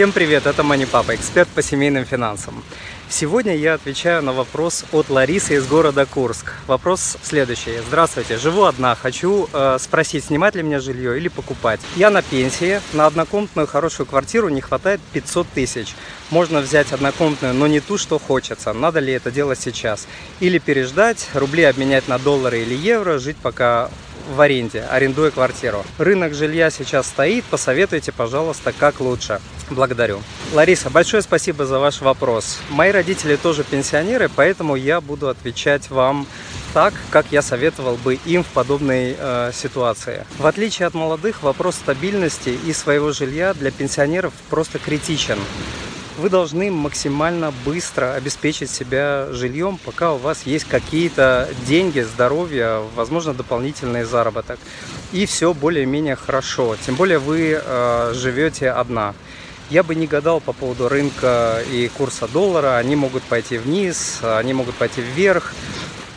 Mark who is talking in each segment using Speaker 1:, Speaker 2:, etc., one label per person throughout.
Speaker 1: Всем привет, это Мани Папа, эксперт по семейным финансам. Сегодня я отвечаю на вопрос от Ларисы из города Курск. Вопрос следующий. Здравствуйте, живу одна, хочу э, спросить, снимать ли мне жилье или покупать. Я на пенсии, на однокомнатную хорошую квартиру не хватает 500 тысяч. Можно взять однокомнатную, но не ту, что хочется. Надо ли это делать сейчас? Или переждать, рубли обменять на доллары или евро, жить пока в аренде, арендуя квартиру. Рынок жилья сейчас стоит, посоветуйте, пожалуйста, как лучше. Благодарю. Лариса, большое спасибо за ваш вопрос. Мои родители тоже пенсионеры, поэтому я буду отвечать вам так, как я советовал бы им в подобной э, ситуации. В отличие от молодых, вопрос стабильности и своего жилья для пенсионеров просто критичен вы должны максимально быстро обеспечить себя жильем, пока у вас есть какие-то деньги, здоровье, возможно, дополнительный заработок. И все более-менее хорошо. Тем более вы э, живете одна. Я бы не гадал по поводу рынка и курса доллара. Они могут пойти вниз, они могут пойти вверх.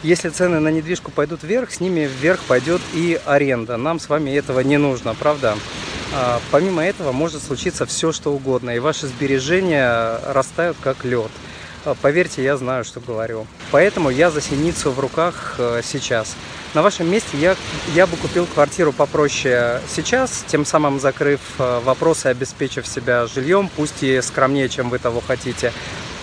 Speaker 1: Если цены на недвижку пойдут вверх, с ними вверх пойдет и аренда. Нам с вами этого не нужно, правда? А, помимо этого может случиться все, что угодно, и ваши сбережения растают как лед. А, поверьте, я знаю, что говорю. Поэтому я за синицу в руках э, сейчас. На вашем месте я, я бы купил квартиру попроще сейчас, тем самым закрыв э, вопросы, обеспечив себя жильем, пусть и скромнее, чем вы того хотите,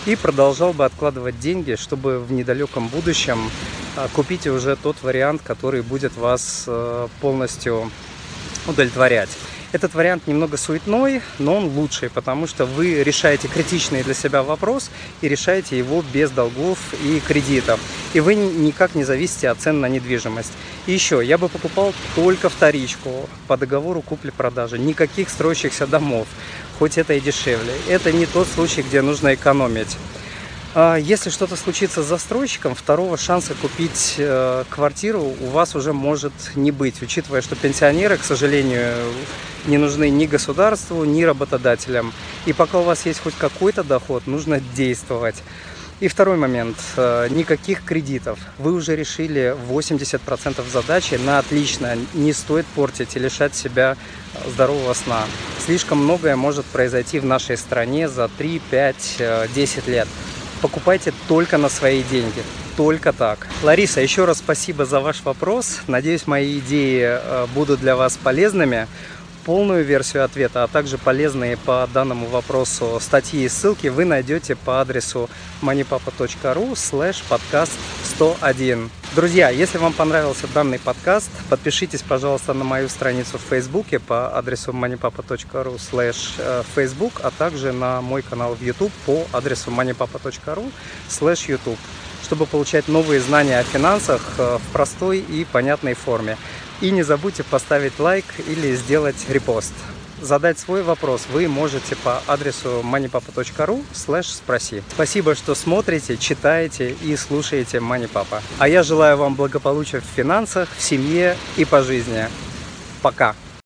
Speaker 1: и продолжал бы откладывать деньги, чтобы в недалеком будущем э, купить уже тот вариант, который будет вас полностью удовлетворять. Этот вариант немного суетной, но он лучший, потому что вы решаете критичный для себя вопрос и решаете его без долгов и кредитов. И вы никак не зависите от цен на недвижимость. И еще, я бы покупал только вторичку по договору купли-продажи. Никаких строящихся домов, хоть это и дешевле. Это не тот случай, где нужно экономить. А если что-то случится с застройщиком, второго шанса купить э, квартиру у вас уже может не быть, учитывая, что пенсионеры, к сожалению, не нужны ни государству, ни работодателям. И пока у вас есть хоть какой-то доход, нужно действовать. И второй момент. Э, никаких кредитов. Вы уже решили 80% задачи на отлично. Не стоит портить и лишать себя здорового сна. Слишком многое может произойти в нашей стране за 3, 5, 10 лет покупайте только на свои деньги. Только так. Лариса, еще раз спасибо за ваш вопрос. Надеюсь, мои идеи э, будут для вас полезными. Полную версию ответа, а также полезные по данному вопросу статьи и ссылки вы найдете по адресу moneypapa.ru slash podcast 101. Друзья, если вам понравился данный подкаст, подпишитесь, пожалуйста, на мою страницу в Фейсбуке по адресу moneypapa.ru slash э, Facebook, а также на мой канал в YouTube по адресу moneypapa.ru slash YouTube, чтобы получать новые знания о финансах э, в простой и понятной форме. И не забудьте поставить лайк или сделать репост. Задать свой вопрос вы можете по адресу moneypapa.ru спроси. Спасибо, что смотрите, читаете и слушаете MoneyPapa. А я желаю вам благополучия в финансах, в семье и по жизни. Пока!